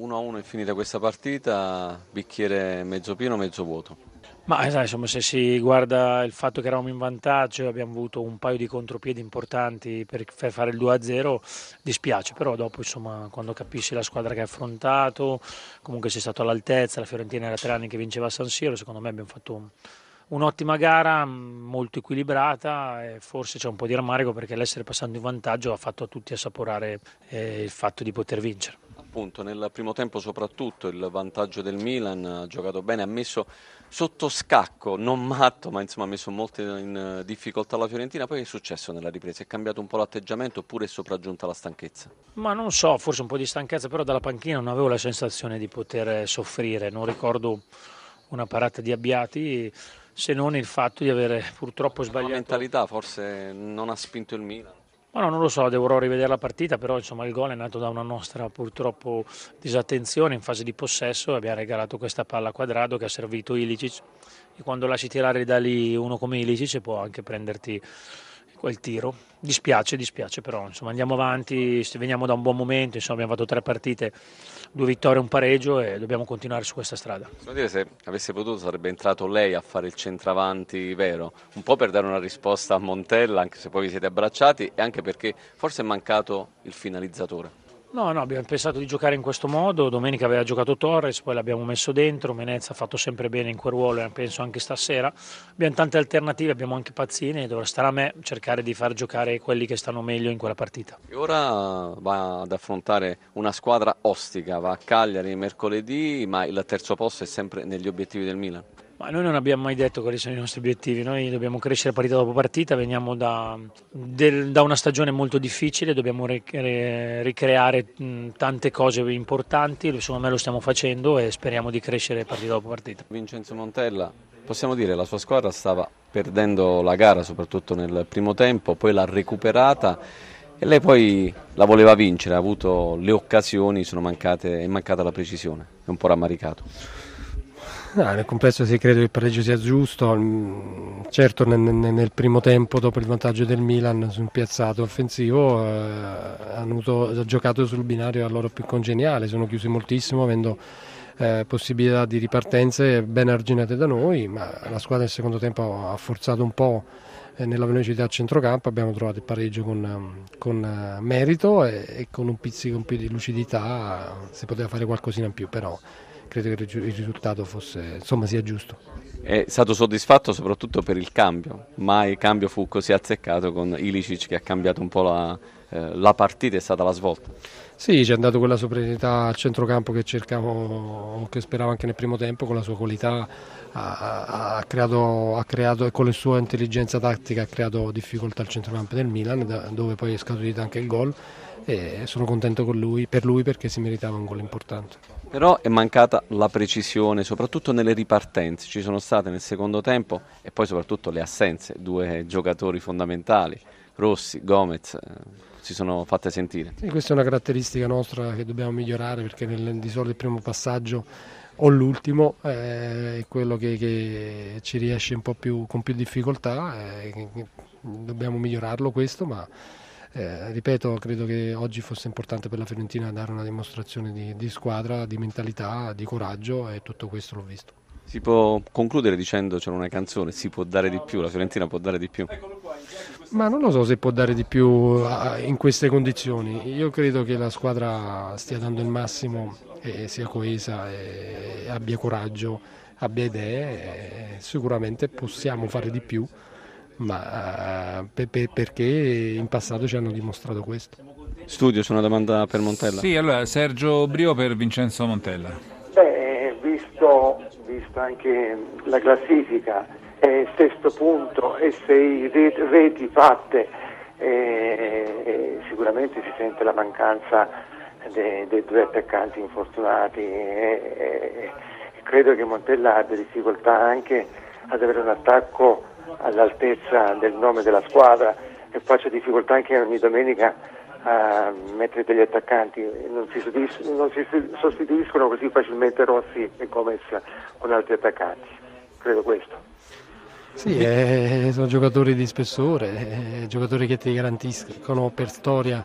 1-1 è finita questa partita, bicchiere mezzo pieno, mezzo vuoto. Ma eh, insomma, se si guarda il fatto che eravamo in vantaggio, abbiamo avuto un paio di contropiedi importanti per fare il 2-0, dispiace, però dopo insomma, quando capisci la squadra che ha affrontato, comunque sei stato all'altezza, la Fiorentina era tre anni che vinceva a San Siro, secondo me abbiamo fatto un, un'ottima gara, molto equilibrata e forse c'è un po' di rammarico perché l'essere passato in vantaggio ha fatto a tutti assaporare eh, il fatto di poter vincere appunto nel primo tempo soprattutto il vantaggio del Milan, ha giocato bene, ha messo sotto scacco, non matto, ma insomma ha messo molto in difficoltà la Fiorentina. Poi che è successo nella ripresa? È cambiato un po' l'atteggiamento oppure è sopraggiunta la stanchezza? Ma non so, forse un po' di stanchezza, però dalla panchina non avevo la sensazione di poter soffrire, non ricordo una parata di Abbiati se non il fatto di avere purtroppo sbagliato. La mentalità forse non ha spinto il Milan. Ma no, non lo so, dovrò rivedere la partita, però insomma il gol è nato da una nostra purtroppo disattenzione in fase di possesso, abbiamo regalato questa palla a quadrado che ha servito Ilicic e quando lasci tirare da lì uno come Ilicic può anche prenderti quel tiro. Dispiace, dispiace, però insomma andiamo avanti, veniamo da un buon momento, insomma abbiamo fatto tre partite, due vittorie e un pareggio e dobbiamo continuare su questa strada. Possiamo dire se avesse potuto sarebbe entrato lei a fare il centravanti vero, un po' per dare una risposta a Montella, anche se poi vi siete abbracciati, e anche perché forse è mancato il finalizzatore. No, no, abbiamo pensato di giocare in questo modo. Domenica aveva giocato Torres, poi l'abbiamo messo dentro. Menez ha fatto sempre bene in quel ruolo e penso anche stasera. Abbiamo tante alternative, abbiamo anche Pazzini e dovrà stare a me cercare di far giocare quelli che stanno meglio in quella partita. E ora va ad affrontare una squadra ostica, va a Cagliari mercoledì, ma il terzo posto è sempre negli obiettivi del Milan. Ma noi non abbiamo mai detto quali sono i nostri obiettivi, noi dobbiamo crescere partita dopo partita, veniamo da, del, da una stagione molto difficile, dobbiamo ricreare tante cose importanti, secondo me lo stiamo facendo e speriamo di crescere partita dopo partita. Vincenzo Montella, possiamo dire che la sua squadra stava perdendo la gara soprattutto nel primo tempo, poi l'ha recuperata e lei poi la voleva vincere, ha avuto le occasioni, mancate, è mancata la precisione, è un po' rammaricato. No, nel complesso si credo che il pareggio sia giusto, mm, certo nel, nel, primo tempo dopo il vantaggio del Milan su un piazzato offensivo eh, hanno, giocato sul binario a loro più congeniale, sono chiusi moltissimo avendo eh, possibilità di ripartenze ben arginate da noi, ma la squadra nel secondo tempo ha forzato un po' eh, nella velocità a centrocampo, abbiamo trovato il pareggio con, con uh, merito e, e, con un pizzico un più di lucidità si poteva fare qualcosina in più, però credo che il risultato fosse, insomma, sia giusto. È stato soddisfatto soprattutto per il cambio, mai il cambio fu così azzeccato con Ilicic che ha cambiato un po' la, eh, la partita, è stata la svolta. Sì, ci ha dato quella sopranità al centrocampo che cercavo, che speravo anche nel primo tempo, con la sua qualità ha, ha, creato, ha creato, e con la sua intelligenza tattica ha creato difficoltà al centrocampo del Milan, dove poi è scaturito anche il gol e sono contento lui, per lui perché si meritava un gol importante. Però è mancata la precisione, soprattutto nelle ripartenze, ci sono state nel secondo tempo e poi soprattutto le assenze, due giocatori fondamentali, Rossi, Gomez, eh, si sono fatte sentire. Sì, questa è una caratteristica nostra che dobbiamo migliorare perché nel, di solito il primo passaggio o l'ultimo eh, è quello che, che, ci riesce un po' più, con più difficoltà, eh, dobbiamo migliorarlo questo, ma eh, ripeto, credo che oggi fosse importante per la Fiorentina dare una dimostrazione di, di squadra, di mentalità, di coraggio e tutto questo l'ho visto. Si può concludere dicendo c'è una canzone, si può dare di più, la Fiorentina può dare di più. Ma non lo so se può dare di più in queste condizioni. Io credo che la squadra stia dando il massimo e sia coesa e abbia coraggio, abbia idee. Sicuramente possiamo fare di più ma per, perché in passato ci hanno dimostrato questo. Studio, c'è una domanda per Montella. Sì, allora Sergio Brio per Vincenzo Montella. Beh, visto, visto anche la classifica, eh, sesto punto e sei reti, reti fatte, eh, sicuramente si sente la mancanza dei, dei due attaccanti infortunati e credo che Montella abbia difficoltà anche ad avere un attacco all'altezza del nome della squadra e faccio difficoltà anche ogni domenica a mettere degli attaccanti, non si, non si sostituiscono così facilmente Rossi e Gomez con altri attaccanti, credo questo. Sì, eh, sono giocatori di spessore, eh, giocatori che ti garantiscono per storia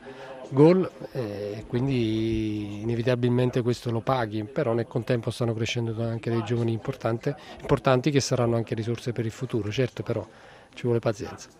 gol e quindi inevitabilmente questo lo paghi, però nel contempo stanno crescendo anche dei giovani importanti che saranno anche risorse per il futuro, certo però ci vuole pazienza.